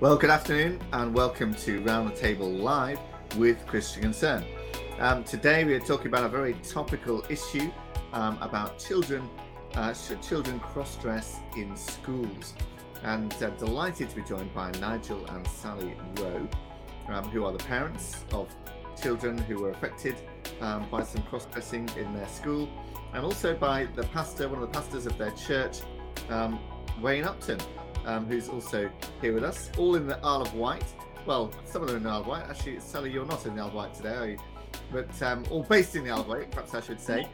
Well, good afternoon and welcome to Round the Table Live with Christian Concern. Um, today we are talking about a very topical issue um, about children. Uh, should children cross dress in schools? And uh, delighted to be joined by Nigel and Sally Rowe, um, who are the parents of children who were affected um, by some cross dressing in their school, and also by the pastor, one of the pastors of their church, um, Wayne Upton um, who's also here with us, all in the Isle of Wight. Well, some of them in the Isle of Wight. Actually, Sally, you're not in the Isle of Wight today, are you? But um, all based in the Isle of Wight, perhaps I should say.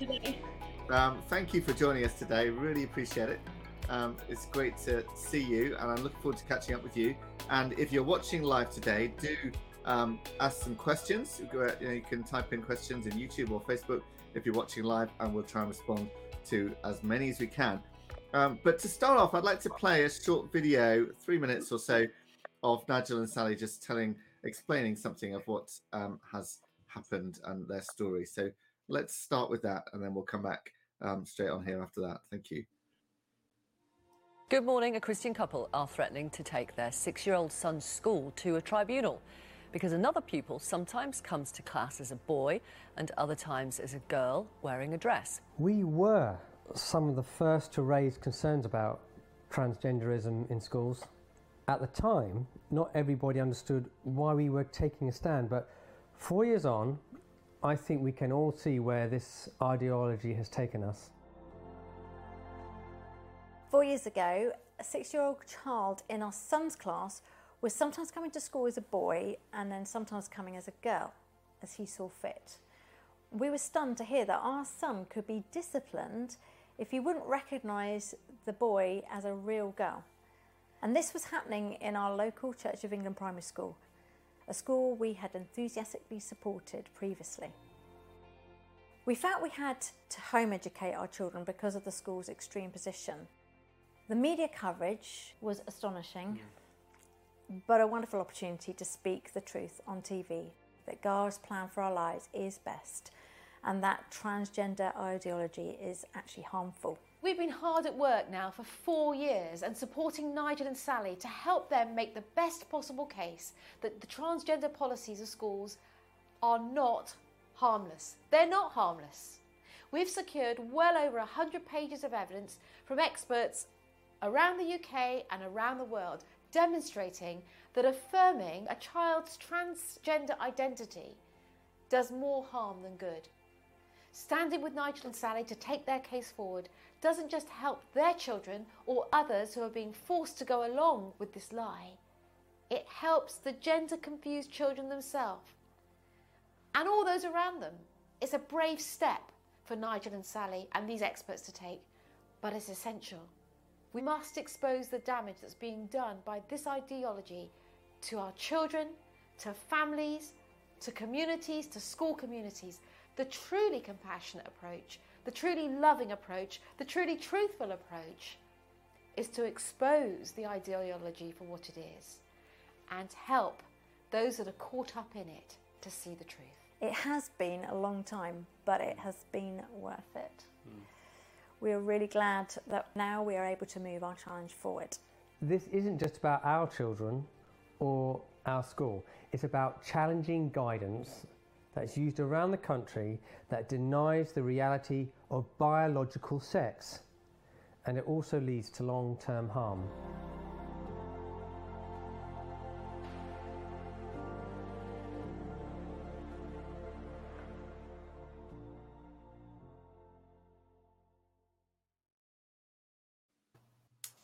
Um, thank you for joining us today. Really appreciate it. Um, it's great to see you, and I'm looking forward to catching up with you. And if you're watching live today, do um, ask some questions. You, can type in questions in YouTube or Facebook if you're watching live, and we'll try and respond to as many as we can. Um, but to start off, I'd like to play a short video, three minutes or so, of Nigel and Sally just telling, explaining something of what um, has happened and their story. So let's start with that, and then we'll come back um, straight on here after that. Thank you. Good morning. A Christian couple are threatening to take their six year old son's school to a tribunal because another pupil sometimes comes to class as a boy and other times as a girl wearing a dress. We were some of the first to raise concerns about transgenderism in schools. At the time, not everybody understood why we were taking a stand, but four years on, I think we can all see where this ideology has taken us. Four years ago, a six year old child in our son's class was sometimes coming to school as a boy and then sometimes coming as a girl, as he saw fit. We were stunned to hear that our son could be disciplined if you wouldn't recognise the boy as a real girl. And this was happening in our local Church of England primary school, a school we had enthusiastically supported previously. We felt we had to home educate our children because of the school's extreme position. The media coverage was astonishing, but a wonderful opportunity to speak the truth on TV that God's plan for our lives is best and that transgender ideology is actually harmful. We've been hard at work now for four years and supporting Nigel and Sally to help them make the best possible case that the transgender policies of schools are not harmless. They're not harmless. We've secured well over 100 pages of evidence from experts around the UK and around the world demonstrating that affirming a child's transgender identity does more harm than good. Standing with Nigel and Sally to take their case forward doesn't just help their children or others who are being forced to go along with this lie, it helps the gender confused children themselves and all those around them. It's a brave step for Nigel and Sally and these experts to take, but it's essential. We must expose the damage that's being done by this ideology to our children, to families, to communities, to school communities. The truly compassionate approach, the truly loving approach, the truly truthful approach is to expose the ideology for what it is and help those that are caught up in it to see the truth. It has been a long time, but it has been worth it. Mm. We are really glad that now we are able to move our challenge forward. This isn't just about our children or our school, it's about challenging guidance that's used around the country that denies the reality of biological sex and it also leads to long term harm.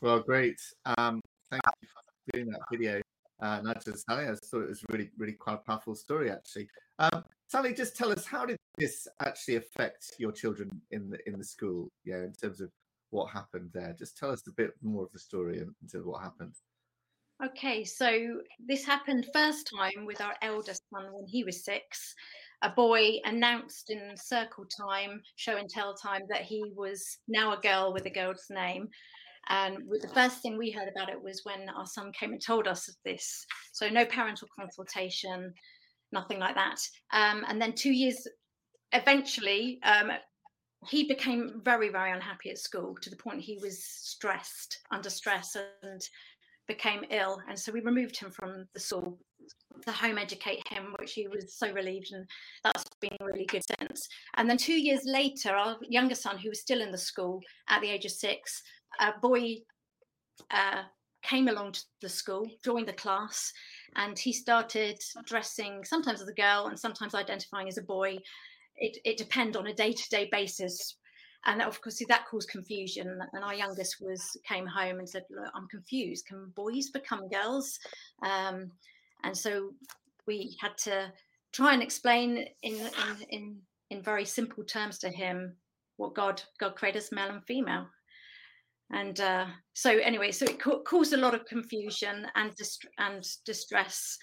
Well, great. Um, thank you for doing that video, uh, Nigel Sally. I thought it was really, really quite a powerful story, actually. Um, Sally, just tell us how did this actually affect your children in the in the school? Yeah, in terms of what happened there. Just tell us a bit more of the story and what happened. Okay, so this happened first time with our eldest son when he was six. A boy announced in circle time, show and tell time, that he was now a girl with a girl's name. And the first thing we heard about it was when our son came and told us of this. So no parental consultation, nothing like that. Um, and then two years, eventually, um, he became very, very unhappy at school to the point he was stressed, under stress, and became ill, and so we removed him from the school to home educate him, which he was so relieved, and that's been really good since. And then two years later, our younger son, who was still in the school at the age of six, a boy uh, came along to the school, joined the class, and he started dressing sometimes as a girl and sometimes identifying as a boy. It, it depended on a day-to-day basis. And of course that caused confusion. And our youngest was came home and said look i'm confused. Can boys become girls? Um, and so we had to try and explain in in in, in very simple terms to him what god god created as male and female and uh, so anyway so it ca- caused a lot of confusion and dist- and distress.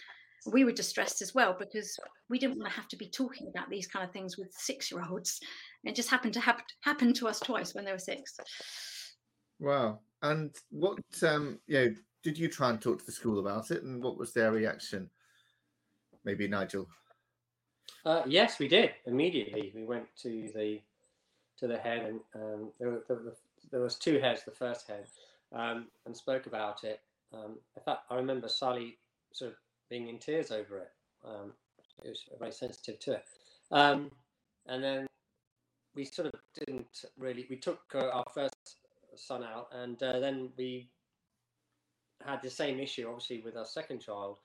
We were distressed as well because we didn't want to have to be talking about these kind of things with six year olds it just happened to happen happen to us twice when they were six. Wow. And what um you know did you try and talk to the school about it and what was their reaction? Maybe nigel. Uh, yes we did immediately. We went to the to the head and um, there, there, there was two heads the first head um, and spoke about it. Um, in fact i remember sally sort of being in tears over it. Um, it was very sensitive to it. Um, and then we sort of didn't really we took uh, our first son out and uh, then we had the same issue obviously with our second child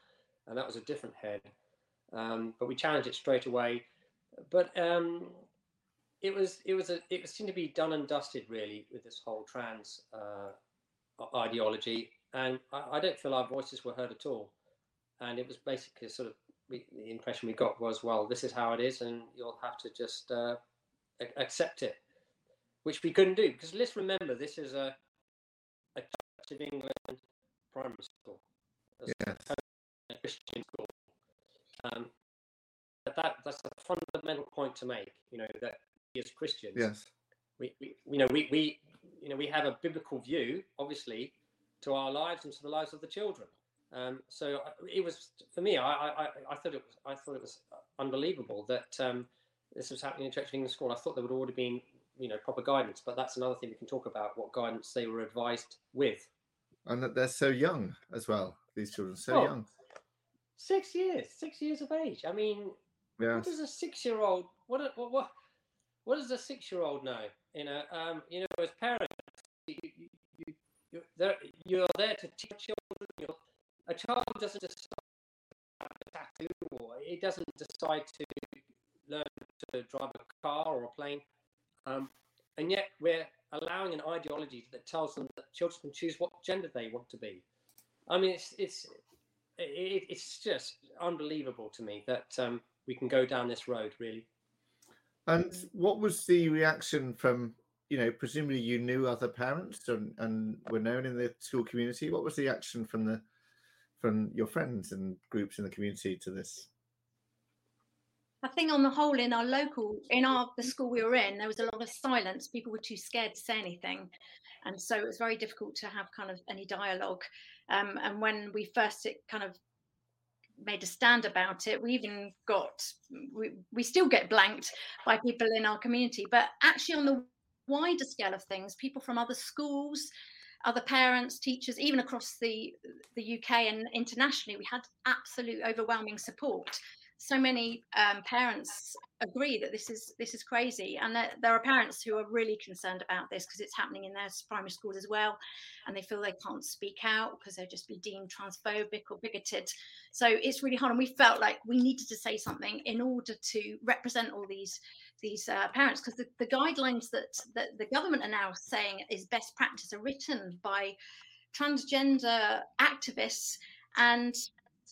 and that was a different head. Um, but we challenged it straight away. But um, it was it was a it seemed to be done and dusted really with this whole trans uh, ideology and I, I, don't feel our voices were heard at all and it was basically sort of we, the impression we got was well this is how it is and you'll have to just uh, accept it which we couldn't do because let's remember this is a, a Church of England primary school, yes. a Christian school. Um, that that's a fundamental point to make. You know that as Christians, yes, we, we you know we we you know we have a biblical view, obviously, to our lives and to the lives of the children. Um, so uh, it was for me. I, I I thought it was I thought it was unbelievable that um, this was happening in Church of England school. I thought there would already been you know proper guidance, but that's another thing we can talk about. What guidance they were advised with and that they're so young as well. These children, so young. Six years, six years of age. I mean, yeah. what does a six-year-old? What what what? What does a six-year-old know? You know, um, you know, as parents, you, you, you, you're, there, there to teach children. You're, a child doesn't decide to tattoo, or it doesn't decide to learn to drive a car or a plane. Um, and yet we're allowing an ideology that tells them that children can choose what gender they want to be. I mean, it's it's it, it's just unbelievable to me that um, we can go down this road, really. And what was the reaction from you know? Presumably, you knew other parents and, and were known in the school community. What was the action from the from your friends and groups in the community to this? I think on the whole, in our local, in our the school we were in, there was a lot of silence. People were too scared to say anything, and so it was very difficult to have kind of any dialogue. Um, and when we first kind of made a stand about it, we even got we, we still get blanked by people in our community. But actually, on the wider scale of things, people from other schools, other parents, teachers, even across the the UK and internationally, we had absolute overwhelming support so many um, parents agree that this is this is crazy and that there are parents who are really concerned about this because it's happening in their primary schools as well and they feel they can't speak out because they'll just be deemed transphobic or bigoted. So it's really hard and we felt like we needed to say something in order to represent all these these uh, parents because the, the guidelines that, that the government are now saying is best practice are written by transgender activists and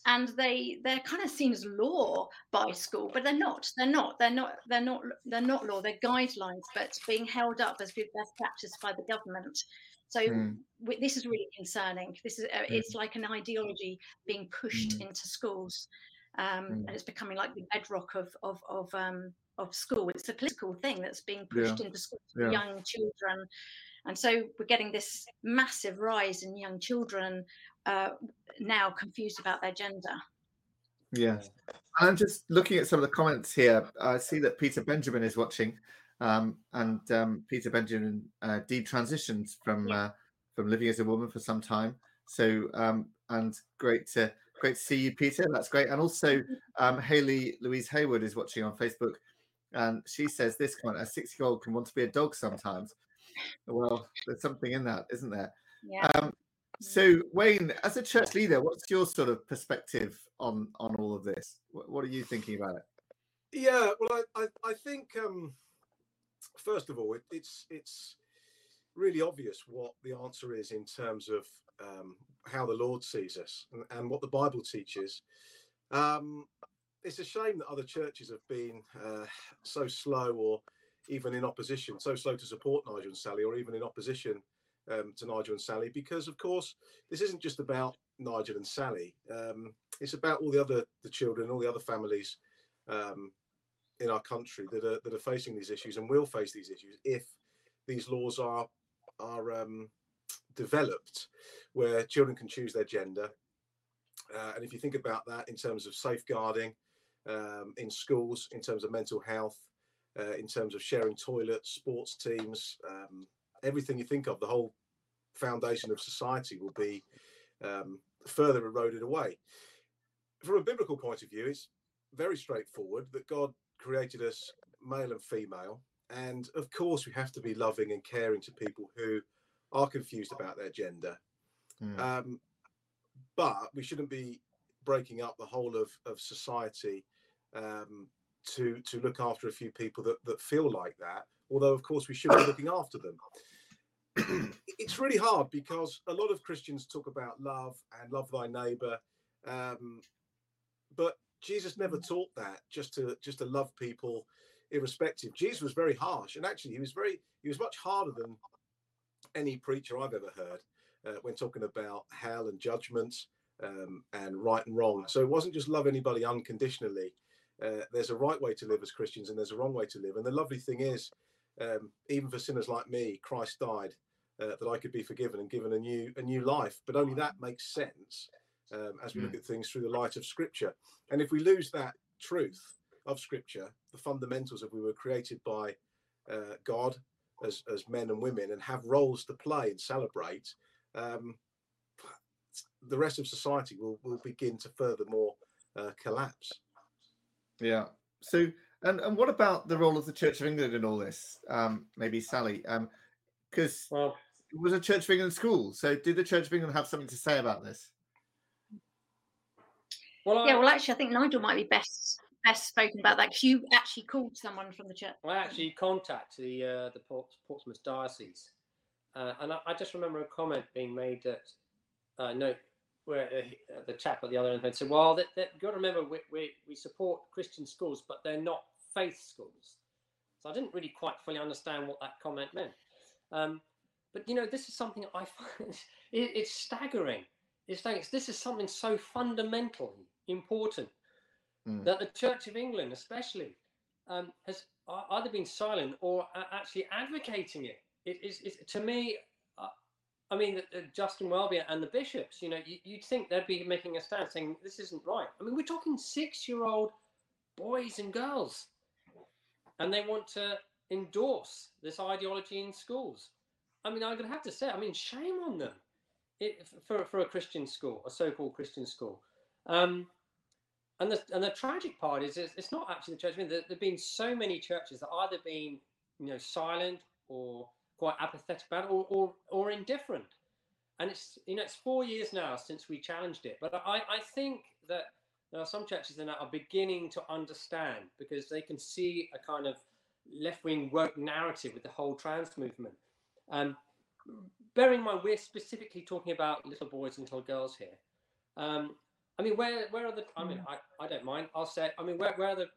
and they they're kind of seen as law by school but they're not they're not they're not they're not they're not law they're guidelines but being held up as good best practice by the government so mm. w- this is really concerning this is uh, mm. it's like an ideology being pushed mm. into schools um, and it's becoming like the bedrock of of of um, of school it's a political thing that's being pushed yeah. into school yeah. young children and so we're getting this massive rise in young children uh, now confused about their gender. Yes. I'm just looking at some of the comments here. I see that Peter Benjamin is watching, um, and um, Peter Benjamin uh, detransitioned from yeah. uh, from living as a woman for some time, So um, and great to great to see you, Peter. That's great. And also um, Haley Louise Hayward is watching on Facebook, and she says this comment: a six-year-old can want to be a dog sometimes. Well, there's something in that, isn't there? Yeah. Um, so Wayne, as a church leader, what's your sort of perspective on on all of this? What, are you thinking about it? Yeah, well, I I, I think um, first of all, it, it's it's really obvious what the answer is in terms of um, how the Lord sees us and, and what the Bible teaches. Um, it's a shame that other churches have been uh, so slow or even in opposition, so slow to support Nigel and Sally, or even in opposition um, to Nigel and Sally, because of course this isn't just about Nigel and Sally. Um, it's about all the other the children, all the other families um, in our country that are that are facing these issues and will face these issues if these laws are are um, developed, where children can choose their gender. Uh, and if you think about that in terms of safeguarding um, in schools, in terms of mental health, uh, in terms of sharing toilets, sports teams, um, everything you think of, the whole foundation of society will be um, further eroded away. From a biblical point of view, it's very straightforward that God created us male and female. And of course, we have to be loving and caring to people who are confused about their gender. Mm. Um, but we shouldn't be breaking up the whole of, of society um, to to look after a few people that, that feel like that. Although, of course, we should be looking after them. It's really hard because a lot of Christians talk about love and love thy neighbor, um, but Jesus never taught that just to just to love people irrespective. Jesus was very harsh, and actually, he was very he was much harder than any preacher I've ever heard uh, when talking about hell and judgment um, and right and wrong. So it wasn't just love anybody unconditionally. Uh, there's a right way to live as Christians, and there's a wrong way to live. And the lovely thing is, um, even for sinners like me, Christ died uh, that I could be forgiven and given a new a new life. But only that makes sense um, as we look at things through the light of Scripture. And if we lose that truth of Scripture, the fundamentals of we were created by uh, God as as men and women and have roles to play and celebrate, um, the rest of society will will begin to furthermore uh, collapse. Yeah. So, and and what about the role of the Church of England in all this? Um, maybe Sally, because Well, it was a Church of England school. So, did the Church of England have something to say about this? well, I, Yeah, well, actually, I think Nigel might be best best spoken about that because you actually called someone from the church. I actually contacted the uh, the Port- Portsmouth diocese, uh, and I, I just remember a comment being made that uh, no, where uh, uh, the chap at the other end had said, "Well, that, that, you've got to remember we, we we support Christian schools, but they're not faith schools." So I didn't really quite fully understand what that comment meant. Um, but you know, this is something I find it, it's staggering. It's staggering. This is something so fundamentally important Mm. that the Church of England, especially, um, has e- either been silent or a- actually advocating it. It is to me. Uh, I mean, uh, Justin Welby and the bishops. You know, you, you'd think they'd be making a stand, saying this isn't right. I mean, we're talking six-year-old boys and girls, and they want to endorse this ideology in schools. I mean, I'm going to have to say, I mean, shame on them it, for for a Christian school, a so-called Christian school. Um, and the and the tragic part is, it's not actually the church. I mean, there have been so many churches that either been you know silent or quite apathetic about it, or, or or indifferent. And it's you know it's four years now since we challenged it, but I I think that there are some churches that are beginning to understand because they can see a kind of left-wing woke narrative with the whole trans movement. Um, bearing in mind we're specifically talking about little boys and little girls here. Um, I mean, where where are the? I mean, I, I don't mind. I'll say. I mean, where, where are the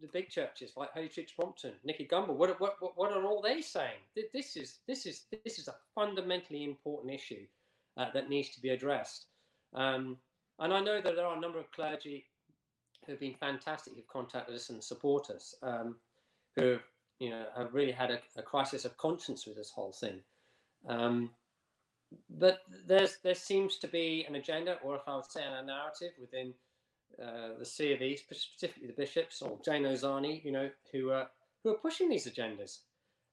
the big churches like Holy Church Brompton, Nicky Gumbel? What, what what what are all they saying? This is this is this is a fundamentally important issue uh, that needs to be addressed. Um, and I know that there are a number of clergy who have been fantastic, who've contacted us and support us, um, who have, you know have really had a, a crisis of conscience with this whole thing. Um, but there's there seems to be an agenda, or if I would say a narrative within uh, the C of E, specifically the bishops or Jayne Ozanne, you know, who are who are pushing these agendas,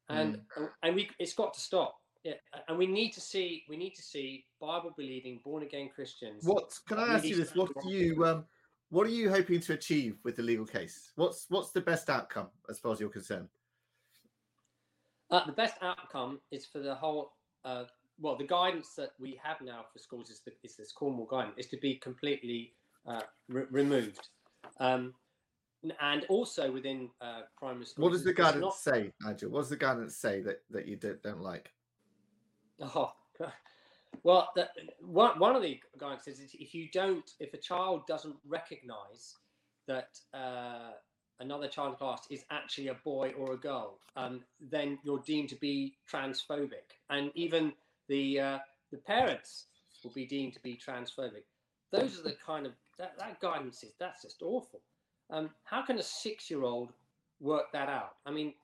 and and we it's got to stop. Yeah, and we need to see we need to see Bible believing, born again Christians. What can I ask really you this? What do you um, what are you hoping to achieve with the legal case? What's what's the best outcome as far as you're concerned? Uh, the best outcome is for the whole. Uh, well, the guidance that we have now for schools is, the, is this Cornwall guidance is to be completely uh, re- removed, um, and also within uh, primary schools. What does the guidance not- say, Nigel? What does the guidance say that, that you don't, don't like? Oh, well, the, one, one of the guidance is if you don't, if a child doesn't recognise that uh, another child in class is actually a boy or a girl, um, then you're deemed to be transphobic, and even the uh, the parents will be deemed to be transphobic. Those are the kind of that, that guidance is that's just awful. Um, how can a six-year-old work that out? I mean,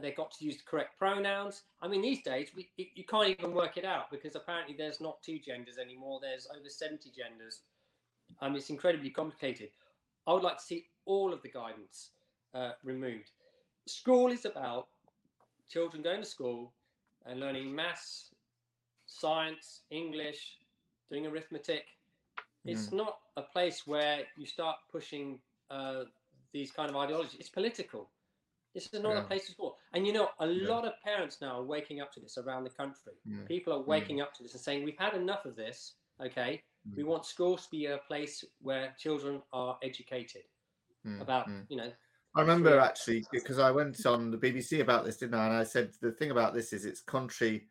they got to use the correct pronouns. I mean, these days we, you you can't even work it out because apparently there's not two genders anymore. There's over 70 genders. Um, it's incredibly complicated. I would like to see all of the guidance uh, removed. School is about children going to school and learning maths, science, English, doing arithmetic. It's not a place where you start pushing uh, these kind of ideologies. It's political. This is not Yeah. a place to school. And you know, a Yeah. lot of parents now are waking up to this around the country. Yeah. People are waking up to this and saying, we've had enough of this. Okay. We Mm. want schools to be a place where children are educated Mm, about, mm. you know, I remember actually because I went on the BBC about this, didn't I? And I said the thing about this is it's contrary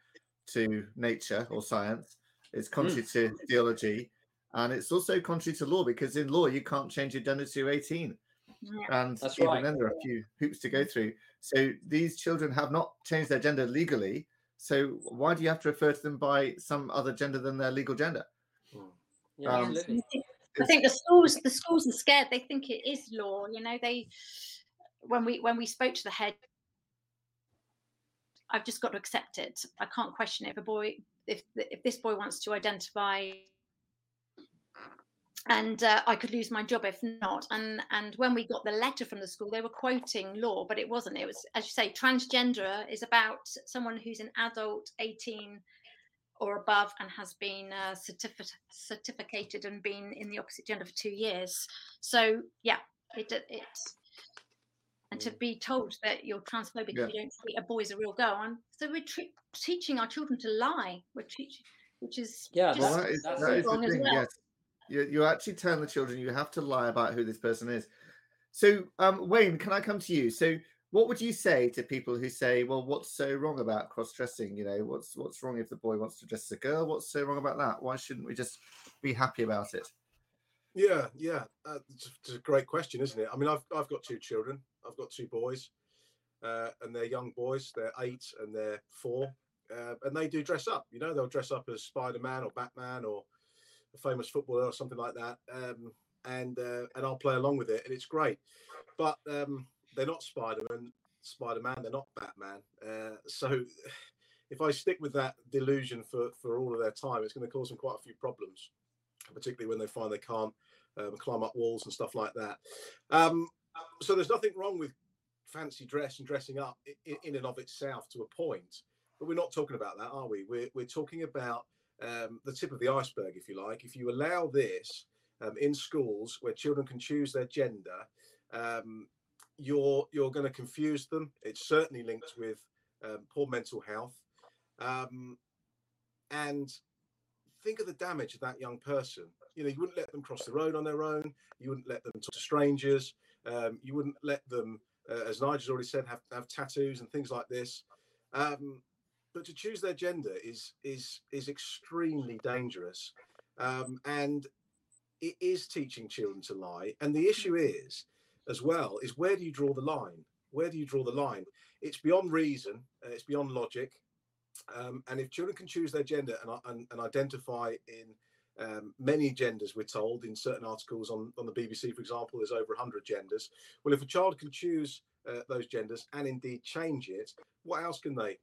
to nature or science, it's contrary to theology, and it's also contrary to law because in law you can't change your gender to 18. Yeah. And That's even right. then there are a few hoops to go through. So these children have not changed their gender legally. So why do you have to refer to them by some other gender than their legal gender? yeah, Um. I think the schools the schools are scared. They think it is law. You know, they when we when we spoke to the head, I've just got to accept it. I can't question it. If a boy, if if this boy wants to identify, and uh, I could lose my job if not. And and when we got the letter from the school, they were quoting law, but it wasn't. It was, as you say, transgender is about someone who's an adult, eighteen or above and has been uh, certificate certificated and been in the opposite gender for two years. So yeah, it it and to be told that you're transphobic Yeah. if you don't treat a boy as a real girl, and so we're tre- teaching our children to lie. We're teaching, which is Yeah, Well, that is, that is the thing. well. Yes, you, you actually telling the children you have to lie about who this person is. So, um, Wayne, can I come to you? So, what would you say to people who say, "Well, what's so wrong about cross-dressing? You know, what's what's wrong if the boy wants to dress as a girl? What's so wrong about that? Why shouldn't we just be happy about it?" Yeah, yeah, uh, it's, it's a great question, isn't it? I mean, I've I've got two children. I've got two boys, uh, and they're young boys. They're eight and they're four, uh, and they do dress up. You know, they'll dress up as Spider Man or Batman or a famous footballer or something like that. Um, and uh, and I'll play along with it, and it's great. But um, they're not Spider Man, Spider Man. They're not Batman. Uh, so if I stick with that delusion for for all of their time, it's going to cause them quite a few problems, particularly when they find they can't um, climb up walls and stuff like that. Um, so there's nothing wrong with fancy dress and dressing up in, in and of itself to a point, but we're not talking about that, are we? We're we're talking about um, the tip of the iceberg, if you like. If you allow this um, in schools where children can choose their gender, um, you're you're going to confuse them. It's certainly linked with um, poor mental health, um, and think of the damage of that young person. You know, you wouldn't let them cross the road on their own. You wouldn't let them talk to strangers. Um, you wouldn't let them, uh, as Nigel's already said, have, have tattoos and things like this. Um, but to choose their gender is is is extremely dangerous, um, and it is teaching children to lie. And the issue is, as well, is where do you draw the line? Where do you draw the line? It's beyond reason. Uh, it's beyond logic. Um, and if children can choose their gender and, and, and identify in um, many genders, we're told in certain articles on, on the BBC, for example, there's over 100 genders. Well, if a child can choose uh, those genders and indeed change it, what else can they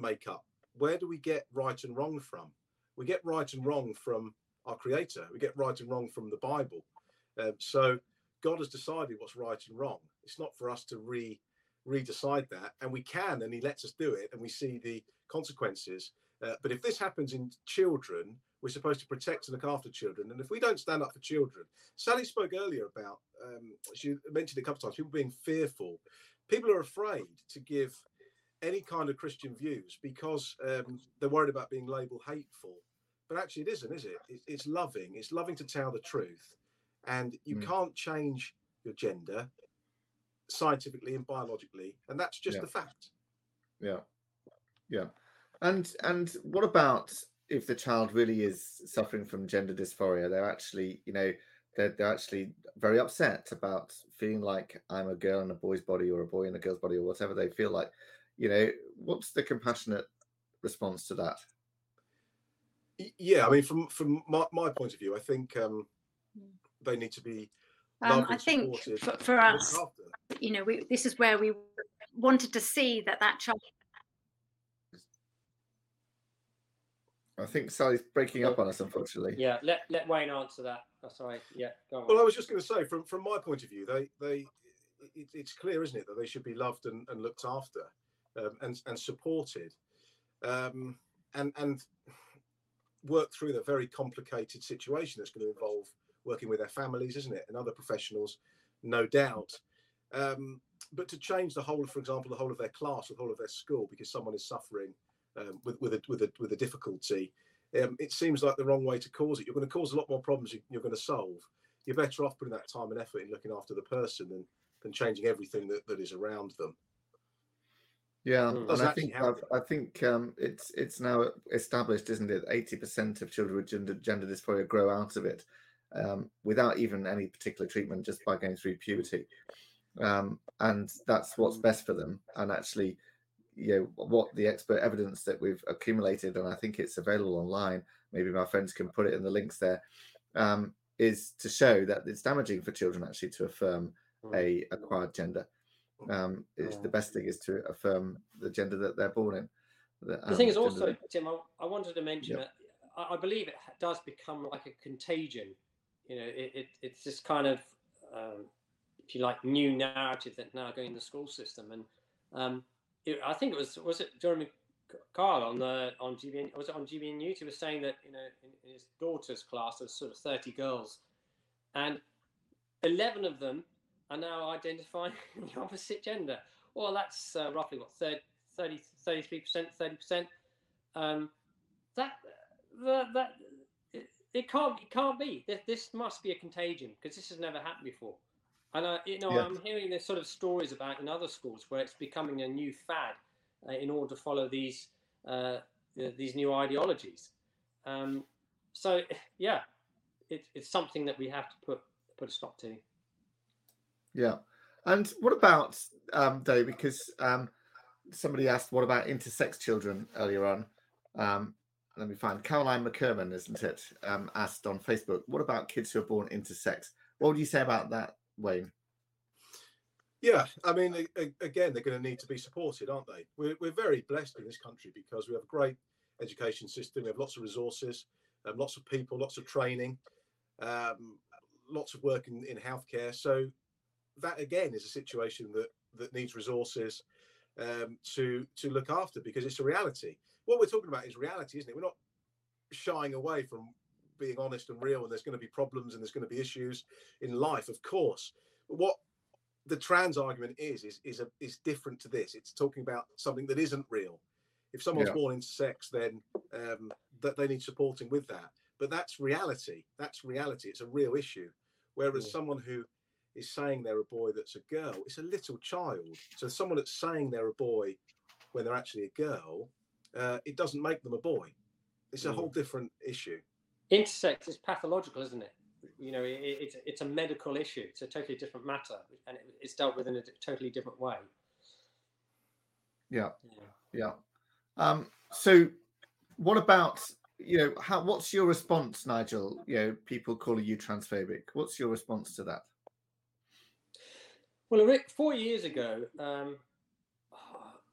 make up? Where do we get right and wrong from? We get right and wrong from our Creator. We get right and wrong from the Bible. Um, so God has decided what's right and wrong. It's not for us to re redecide that, and we can, and He lets us do it, and we see the consequences. Uh, but if this happens in children, we're supposed to protect and look after children. And if we don't stand up for children, Sally spoke earlier about, um, she mentioned a couple of times, people being fearful. People are afraid to give any kind of Christian views because um, they're worried about being labeled hateful. But actually, it isn't, is it? It's loving. It's loving to tell the truth. And you mm. can't change your gender scientifically and biologically. And that's just yeah. the fact. Yeah. Yeah. And and what about if the child really is suffering from gender dysphoria, they're actually, you know, they're, they're actually very upset about feeling like I'm a girl in a boy's body or a boy in a girl's body or whatever they feel like. You know, what's the compassionate response to that? Yeah, I mean, from from my, my point of view, I think um, they need to be. Um, I think for, for us, you know, we, this is where we wanted to see that that child I think Sally's breaking up on us, unfortunately. Yeah, let let Wayne answer that. That's right. Yeah, go on. Well, I was just going to say, from from my point of view, they they it, it's clear, isn't it, that they should be loved and, and looked after, um, and and supported, um, and and work through the very complicated situation that's going to involve working with their families, isn't it, and other professionals, no doubt. Um, but to change the whole, for example, the whole of their class, the whole of their school, because someone is suffering um, with with a with a with a difficulty, um, it seems like the wrong way to cause it. You're going to cause a lot more problems you're going to solve. You're better off putting that time and effort in looking after the person than than changing everything that, that is around them. Yeah, and I think i think um, it's it's now established, isn't it? Eighty percent of children with gender, gender dysphoria grow out of it um, without even any particular treatment, just by going through puberty, um, and that's what's mm. best for them. And actually, you know what the expert evidence that we've accumulated, and I think it's available online. Maybe my friends can put it in the links there. Um, is to show that it's damaging for children actually to affirm mm. a acquired gender. Um, it's yeah. the best thing is to affirm the gender that they're born in. The, um, the thing is also, Tim, I, I, wanted to mention that I, I, believe it does become like a contagion. You know, it, it it's this kind of, um, if you like, new narrative that now going in the school system, and um, I think it was was it Jeremy Kyle on the on GBN was it on GBN News? He was saying that you know in, in his daughter's class there's sort of 30 girls, and 11 of them are now identifying the opposite gender. Well, that's uh, roughly what 30, 30 33 percent, 30 percent. Um, that that, that it, it, can't it can't be. This, this must be a contagion because this has never happened before. And I, you know, yeah. I'm hearing this sort of stories about in other schools where it's becoming a new fad uh, in order to follow these uh, these new ideologies. Um, so yeah, it, it's something that we have to put put a stop to. Yeah, and what about um, Dave? Because um, somebody asked, what about intersex children earlier on? Um, let me find Caroline McKerman, isn't it? Um, asked on Facebook, what about kids who are born intersex? What would you say about that, Wayne? Yeah, I mean, again, they're going to need to be supported, aren't they? We're, we're very blessed in this country because we have a great education system. We have lots of resources, um, lots of people, lots of training, um, lots of work in, in healthcare. So that again is a situation that that needs resources um, to to look after because it's a reality. What we're talking about is reality, isn't it? We're not shying away from being honest and real, and there's going to be problems and there's going to be issues in life, of course. But what the trans argument is is is a, is different to this. It's talking about something that isn't real. If someone's yeah. born intersex, then um, that they need supporting with that. But that's reality. That's reality. It's a real issue. Whereas yeah. someone who is saying they're a boy that's a girl, it's a little child. So someone that's saying they're a boy when they're actually a girl, uh, it doesn't make them a boy. It's a mm. whole different issue intersex is pathological, isn't it? You know, it, it's it's a medical issue. It's a totally different matter, and it, it's dealt with in a totally different way. Yeah, yeah. yeah. Um, so, what about you know how? What's your response, Nigel? You know, people calling you transphobic. What's your response to that? Well, Rick, four years ago, um,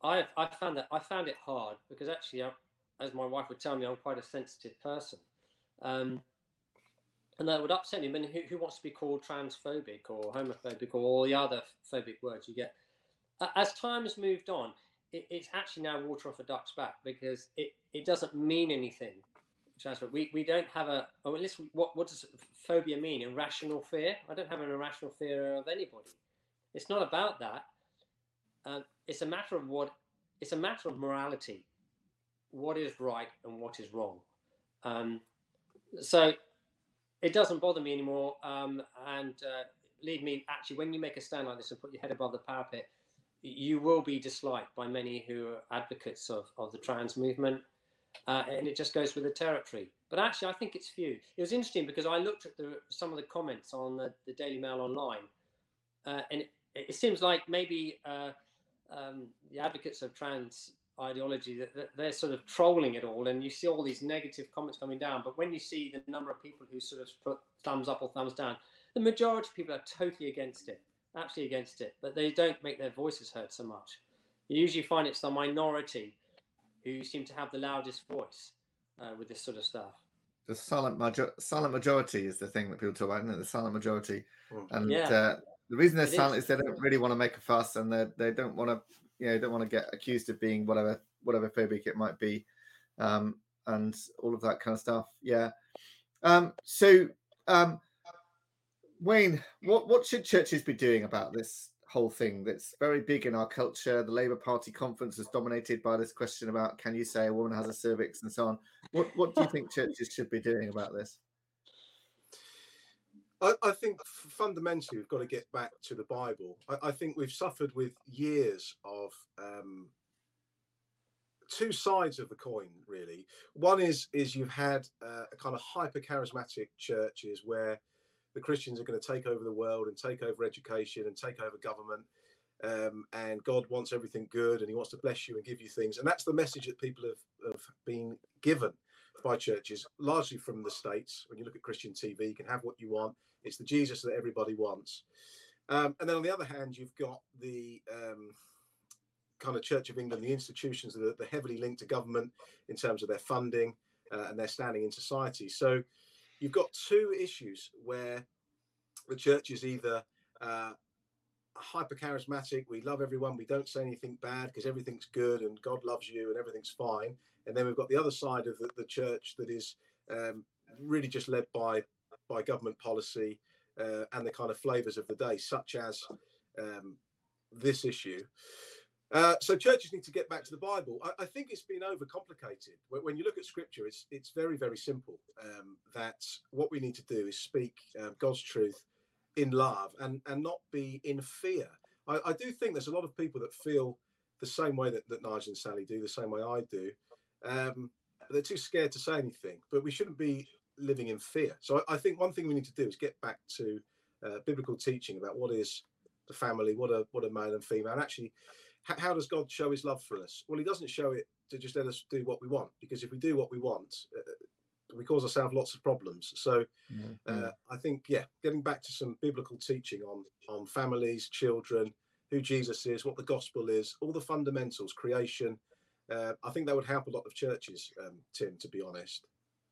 I I found that I found it hard because actually, I, as my wife would tell me, I'm quite a sensitive person. Um, and that would upset me. I mean, who, who, wants to be called transphobic or homophobic or all the other phobic words you get? As time has moved on, it, it's actually now water off a duck's back because it, it doesn't mean anything. We, we don't have a, oh, listen, what, what does phobia mean? Irrational fear? I don't have an irrational fear of anybody. It's not about that. Um, it's a matter of what, it's a matter of morality. What is right and what is wrong. Um, so it doesn't bother me anymore. Um, and uh, lead me, actually, when you make a stand like this and put your head above the parapet, you will be disliked by many who are advocates of, of the trans movement. Uh, and it just goes with the territory. But actually, I think it's few. It was interesting because I looked at the, some of the comments on the, the Daily Mail online, uh, and it, it, seems like maybe uh, um, the advocates of trans ideology that, that, they're sort of trolling it all, and you see all these negative comments coming down. But when you see the number of people who sort of put thumbs up or thumbs down, the majority of people are totally against it absolutely against it, but they don't make their voices heard so much. You usually find it's the minority who seem to have the loudest voice uh, with this sort of stuff. The silent, major- silent majority is the thing that people talk about, isn't it? The silent majority. Mm. And yeah. uh, the reason they're it silent is. is. they don't really want to make a fuss and they they don't want to, you know, don't want to get accused of being whatever whatever phobic it might be, um, and all of that kind of stuff. Yeah. Um, so um, Wayne, what what should churches be doing about this whole thing that's very big in our culture? The Labour Party conference is dominated by this question about can you say a woman has a cervix and so on. What what do you think churches should be doing about this? I, I think fundamentally we've got to get back to the Bible. I, I think we've suffered with years of um, two sides of the coin really one is is you've had uh, a kind of hyper charismatic churches where the Christians are going to take over the world and take over education and take over government. Um, and God wants everything good and He wants to bless you and give you things. And that's the message that people have, have been given by churches, largely from the States. When you look at Christian TV, you can have what you want. It's the Jesus that everybody wants. Um, and then on the other hand, you've got the um, kind of Church of England, the institutions that are heavily linked to government in terms of their funding uh, and their standing in society. So you've got two issues where the church is either uh, hyper charismatic, we love everyone, we don't say anything bad because everything's good and God loves you and everything's fine. And then we've got the other side of the, the church that is um, really just led by by government policy uh, and the kind of flavors of the day, such as um, this issue. Uh, so churches need to get back to the Bible. I, I, think it's been overcomplicated. When you look at Scripture, it's it's very very simple. Um, that what we need to do is speak uh, God's truth in love and and not be in fear. I, I, do think there's a lot of people that feel the same way that, that Nigel and Sally do, the same way I do. Um, they're too scared to say anything, but we shouldn't be living in fear. So I, I think one thing we need to do is get back to uh, biblical teaching about what is the family, what are what are male and female, and actually how does God show his love for us? Well, he doesn't show it to just let us do what we want, because if we do what we want, uh, we cause ourselves lots of problems. So mm-hmm. uh, I think, yeah, getting back to some biblical teaching on on families, children, who Jesus is, what the gospel is, all the fundamentals, creation. Uh, I think that would help a lot of churches, um, Tim. To be honest.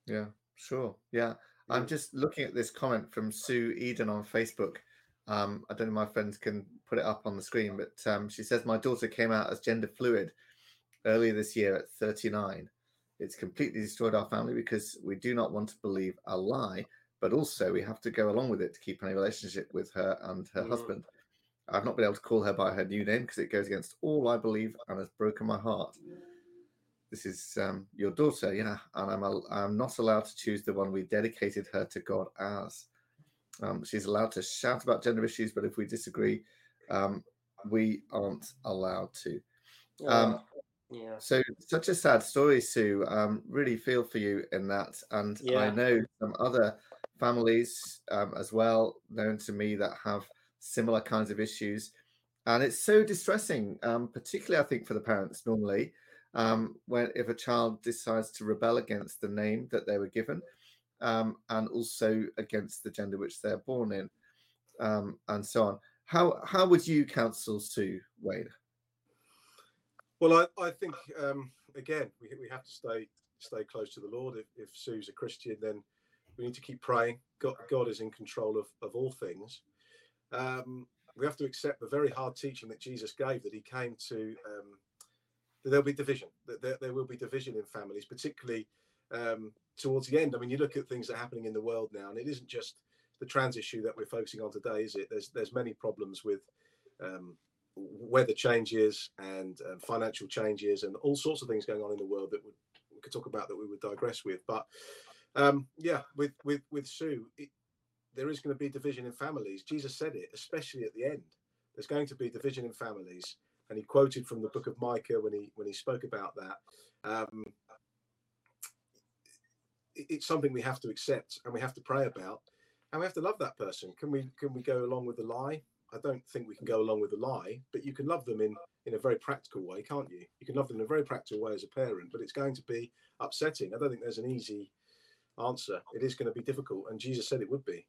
Yeah, sure. Yeah, I'm just looking at this comment from Sue Eden on Facebook. Um, I don't know if my friends can put it up on the screen, but um, she says my daughter came out as gender fluid earlier this year at 39. It's completely destroyed our family because we do not want to believe a lie, but also we have to go along with it to keep any relationship with her and her mm. husband. I've not been able to call her by her new name because it goes against all I believe and has broken my heart. This is um, your daughter, yeah, and I'm a, I'm not allowed to choose the one we dedicated her to God as. Um, she's allowed to shout about gender issues, but if we disagree, um, we aren't allowed to. Um, yeah. So such a sad story, Sue. Um, really feel for you in that, and yeah. I know some other families um, as well known to me that have similar kinds of issues, and it's so distressing, um, particularly I think for the parents normally. Um, when if a child decides to rebel against the name that they were given, um, and also against the gender which they're born in, um, and so on. How how would you counsel Sue Wayne? Well, I, I think um, again we, we have to stay stay close to the Lord. If, if Sue's a Christian, then we need to keep praying. God, God is in control of, of all things. Um, we have to accept the very hard teaching that Jesus gave that he came to um, there'll be division. That there, there, will be division in families, particularly um, towards the end. I mean, you look at things that are happening in the world now, and it isn't just the trans issue that we're focusing on today, is it? There's there's many problems with um, weather changes and uh, financial changes and all sorts of things going on in the world that would, we could talk about that we would digress with. But um, yeah, with with with Sue, it, there is going to be division in families. Jesus said it, especially at the end. There's going to be division in families, and he quoted from the book of Micah when he when he spoke about that. Um, it, it's something we have to accept and we have to pray about, and we have to love that person. Can we can we go along with the lie? I don't think we can go along with the lie, but you can love them in in a very practical way, can't you? You can love them in a very practical way as a parent, but it's going to be upsetting. I don't think there's an easy answer. It is going to be difficult, and Jesus said it would be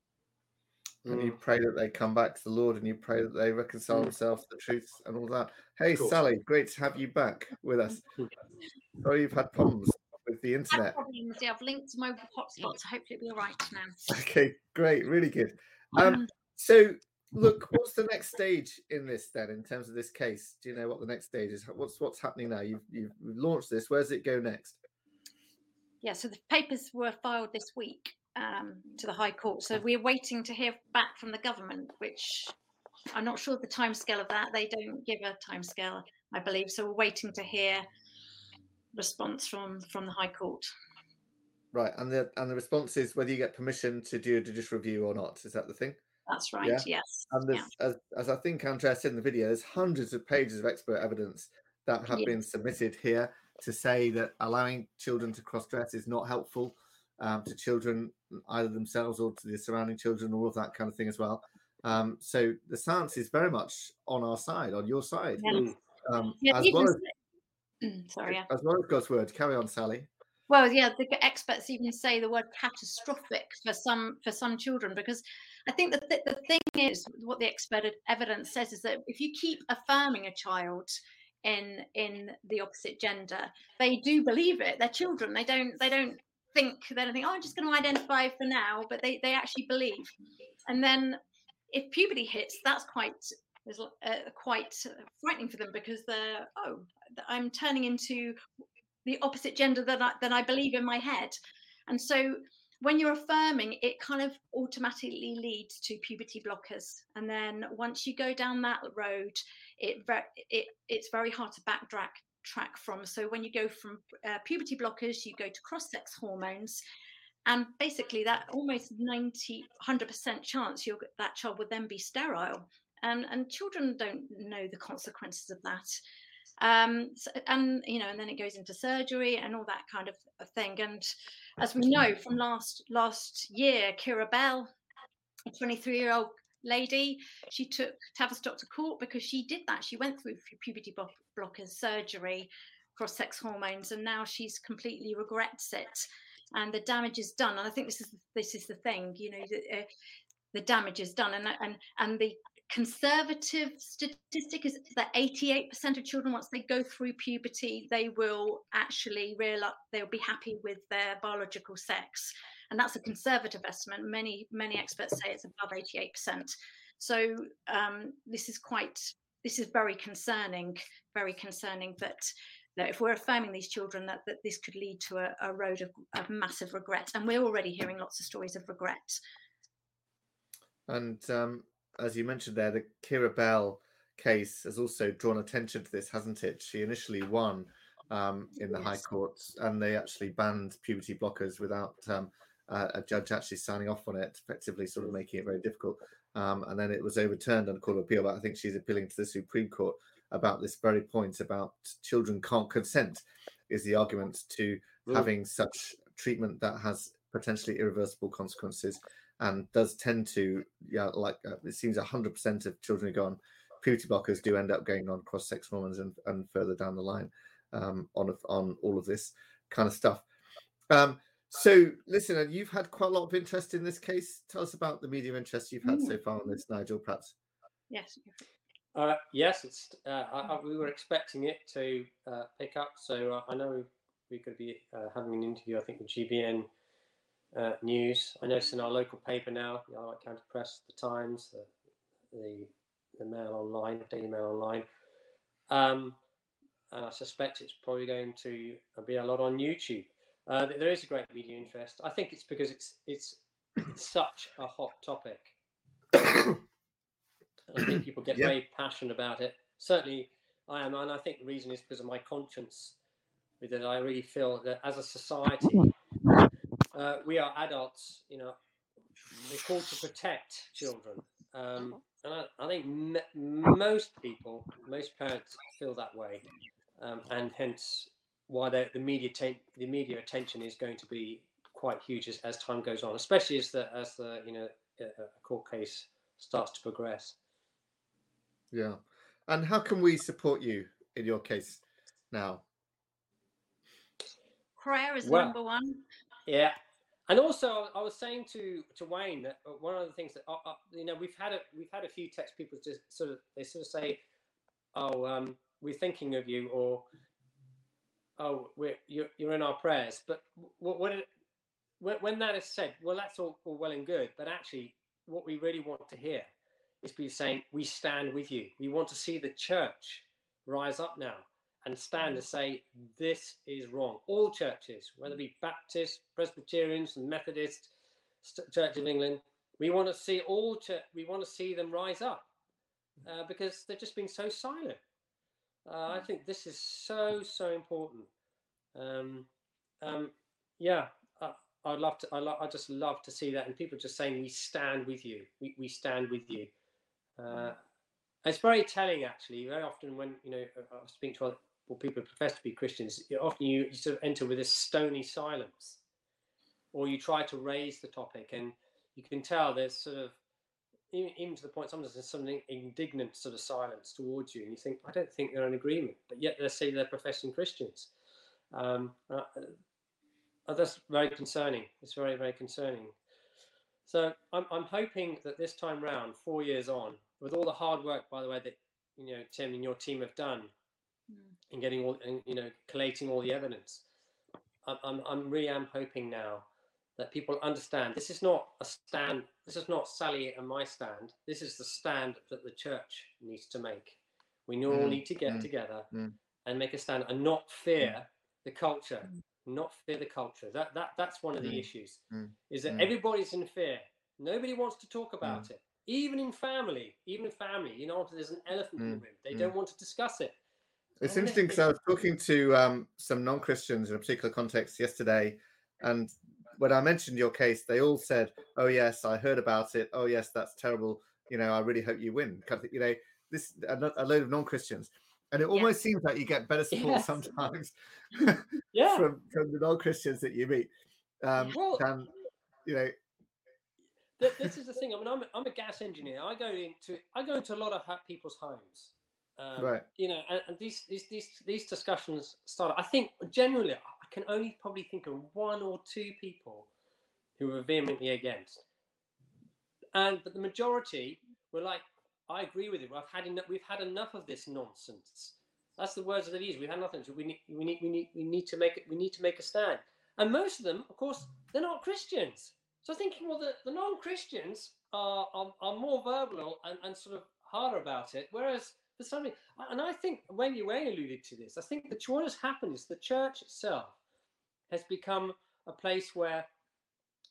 and you pray that they come back to the Lord and you pray that they reconcile mm. themselves to the truth and all that. Hey, Sally, great to have you back with us. Sorry you've had problems with the internet. Problems. Yeah, I've linked my hotspot, so hopefully it'll be all right now. Okay, great, really good. Um, mm. so, look, what's the next stage in this then, in terms of this case? Do you know what the next stage is? What's what's happening now? You've you've launched this. Where does it go next? Yeah, so the papers were filed this week um, to the High Court. So we're waiting to hear back from the government, which I'm not sure the timescale of that. They don't give a timescale, I believe. So we're waiting to hear response from from the High Court. Right, and the and the response is whether you get permission to do a judicial review or not. Is that the thing? That's right. Yeah? Yes. And yeah. as as I think Andrea said in the video, there's hundreds of pages of expert evidence that have yes. been submitted here to say that allowing children to cross dress is not helpful um, to children, either themselves or to the surrounding children, all of that kind of thing as well. Um, so the science is very much on our side, on your side, yeah. um, yeah, as, well as, sorry, yeah. as well as God's word. Carry on, Sally. Well, yeah, the experts even say the word catastrophic for some for some children because I think the, the thing is what the expert evidence says is that if you keep affirming a child in in the opposite gender, they do believe it. They're children. They don't they don't think they don't think, oh, I'm just going to identify for now, but they they actually believe. And then if puberty hits, that's quite uh, quite frightening for them because they're oh, I'm turning into the opposite gender that I, that I believe in my head, and so when you're affirming, it kind of automatically leads to puberty blockers. And then once you go down that road, it, it it's very hard to backtrack track from. So when you go from uh, puberty blockers, you go to cross-sex hormones, and basically that almost 90, 100% chance you'll, that child would then be sterile. And, and children don't know the consequences of that. Um, and you know, and then it goes into surgery and all that kind of thing. And as we know from last last year, Keira Bell, a 23 year old lady. She took Tavistock to court because she did that. She went through puberty blockers, surgery, cross sex hormones, and now she's completely regrets it. And the damage is done. And I think this is this is the thing, you know, the, uh, the damage is done. And and and the conservative statistic is that 88% of children once they go through puberty they will actually realize they'll be happy with their biological sex and that's a conservative estimate. Many many experts say it's above 88%. So um, this is quite this is very concerning, very concerning that that if we're affirming these children that, that this could lead to a, a road of, of massive regret, and we're already hearing lots of stories of regret. And um, as you mentioned there, the Keira Bell case has also drawn attention to this, hasn't it? She initially won um, in the yes. High Courts, and they actually banned puberty blockers without um, uh, a judge actually signing off on it, effectively sort of making it very difficult. Um, and then it was overturned on Court of Appeal, but I think she's appealing to the Supreme Court about this very point about children can't consent, is the argument to mm. having such treatment that has potentially irreversible consequences and does tend to, yeah, like uh, it seems 100% of children who go on puberty blockers do end up going on cross sex hormones and, and further down the line um, on, on all of this kind of stuff. Um, so, listen, you've had quite a lot of interest in this case. Tell us about the media interest you've had mm. so far on this, Nigel, perhaps. Yes. Uh, yes, it's. Uh, I, we were expecting it to uh, pick up. So uh, I know we could be uh, having an interview. I think with GBN uh, News. I noticed in our local paper now, the Isle County Press, the Times, the, the the Mail Online, Daily Mail Online. Um, and I suspect it's probably going to be a lot on YouTube. Uh, there is a great media interest. I think it's because it's it's, it's such a hot topic. I think people get yep. very passionate about it. Certainly, I am, and I think the reason is because of my conscience. That I really feel that as a society, uh, we are adults. You know, we're called to protect children. Um, and I, I think m- most people, most parents feel that way, um, and hence why the, the media te- the media attention is going to be quite huge as, as time goes on, especially as the as the you know a, a court case starts to progress. Yeah, and how can we support you in your case now? Prayer is well, number one. Yeah, and also, I was saying to to Wayne that uh, one of the things that uh, uh, you know we've had a we've had a few text people just sort of they sort of say, "Oh, um, we're thinking of you," or "Oh, we're you're, you're in our prayers." But what, what it, when, when that is said, well, that's all, all well and good. But actually, what we really want to hear is people saying, "We stand with you. We want to see the church rise up now." And stand and say this is wrong. All churches, whether it be Baptist, Presbyterians, and Methodist, Church of England, we want to see all church. We want to see them rise up uh, because they've just been so silent. Uh, I think this is so so important. Um, um, yeah, I, I'd love to. I, lo- I just love to see that, and people just saying, "We stand with you. We, we stand with you." Uh, it's very telling, actually. Very often, when you know, I speak to or people who profess to be Christians, often you, you sort of enter with a stony silence, or you try to raise the topic, and you can tell there's sort of even to the point sometimes there's something indignant sort of silence towards you, and you think, I don't think they're in agreement, but yet they say they're professing Christians. Um, uh, uh, that's very concerning. It's very, very concerning. So I'm, I'm hoping that this time round, four years on, with all the hard work, by the way, that you know Tim and your team have done, mm. and getting all and you know collating all the evidence. I'm, I'm, I'm really am hoping now that people understand this is not a stand. This is not Sally and my stand. This is the stand that the church needs to make. We all mm. need to get mm. together mm. and make a stand and not fear mm. the culture. Mm. Not fear the culture. That that that's one of the mm. issues. Is that everybody's in fear. Nobody wants to talk about it. Even in family, even in family, you know, there's an elephant in the room. They don't want to discuss it. It's interesting because I was talking to um, some non Christians in a particular context yesterday, and when I mentioned your case, they all said, "Oh yes, I heard about it. Oh yes, that's terrible. You know, I really hope you win." You know, this a, load of non Christians, and it almost seems like you get better support yes. sometimes yeah. from from the non Christians that you meet. Um, well, than, you know. This is the thing. I mean, I'm, I'm a gas engineer. I go into I go into a lot of people's homes, um, right. You know, and, and, these, these these these discussions start. I think generally, I can only probably think of one or two people who were vehemently against, and but the majority were like, "I agree with you. I've had enough. We've had enough of this nonsense." That's the words that they use. We've had nothing. So we need we need we need we need to make it. We need to make a stand. And most of them, of course, they're not Christians. So thinking, well, the, the non-Christians are, are, are more verbal and, and sort of harder about it, whereas for something. And I think when you alluded to this, I think that what has happened is the church itself has become a place where,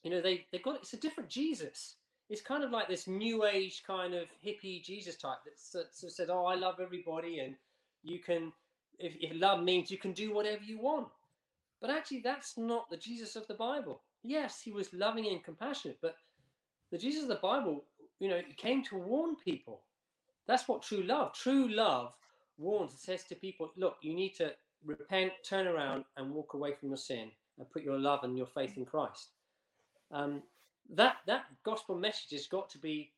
you know, they they got it's a different Jesus. It's kind of like this new age kind of hippie Jesus type that sort said, "Oh, I love everybody, and you can, if, if love means you can do whatever you want." But actually, that's not the Jesus of the Bible. Yes, he was loving and compassionate, but the Jesus of the Bible, you know, came to warn people that's what true love. True love warns and says to people, look, you need to repent, turn around, and walk away from your sin and put your love and your faith in Christ. Um, that that gospel message has got to be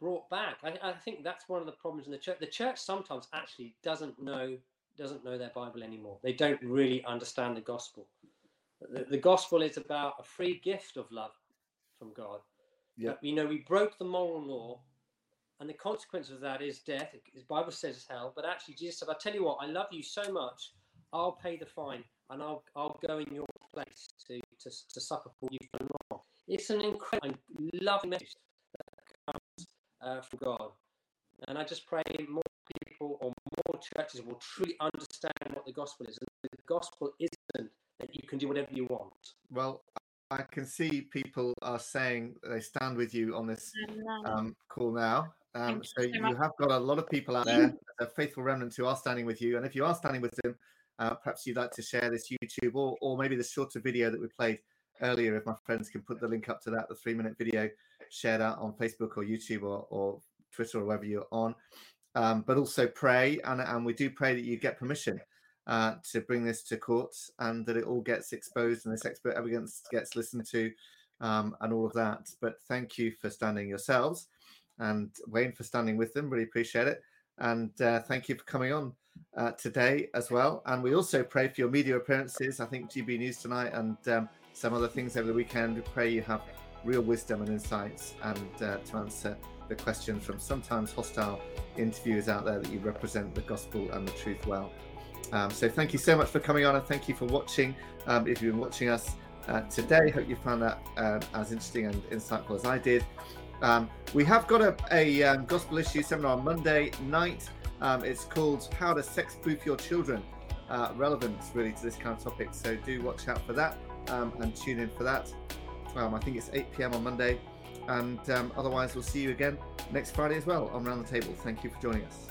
brought back. I, I, think that's one of the problems in the church. The church sometimes actually doesn't know doesn't know their Bible anymore. They don't really understand the gospel. The, the gospel is about a free gift of love from God. Yeah. You know, we broke the moral law and the consequence of that is death. The Bible says it's hell, but actually Jesus said, "I tell you what, I love you so much, I'll pay the fine, and I'll I'll go in your place to to, to suffer for you for wrong." It's an incredible, loving message that comes uh, from God, and I just pray more people or more churches will truly understand what the gospel is. And the gospel isn't that you can do whatever you want. Well, I can see people are saying they stand with you on this um, call now. Um, so you, have got a lot of people out there, a faithful remnant who are standing with you. And if you are standing with them, uh, perhaps you'd like to share this YouTube or, or maybe the shorter video that we played earlier. If my friends can put the link up to that, the three minute video, share that on Facebook or YouTube or, or Twitter or wherever you're on. Um, but also pray, and, and we do pray that you get permission uh, to bring this to court and that it all gets exposed and this expert evidence gets listened to um, and all of that. But thank you for standing yourselves and Wayne for standing with them. Really appreciate it. And uh, thank you for coming on uh, today as well. And we also pray for your media appearances. I think GB News tonight and um, some other things over the weekend. We pray you have real wisdom and insights and uh, to answer the questions from sometimes hostile interviewers out there that you represent the gospel and the truth well. Um, so thank you so much for coming on and thank you for watching. Um, if you've been watching us uh, today, hope you found that uh, as interesting and insightful as I did. Um, we have got a, a um, gospel issue seminar on Monday night. Um, it's called How to Sex Proof Your Children. Uh, relevant really to this kind of topic. So do watch out for that and tune in for that. I think it's 8 p.m. on Monday. And otherwise, we'll see you again next Friday as well on Round the Table. Thank you for joining us.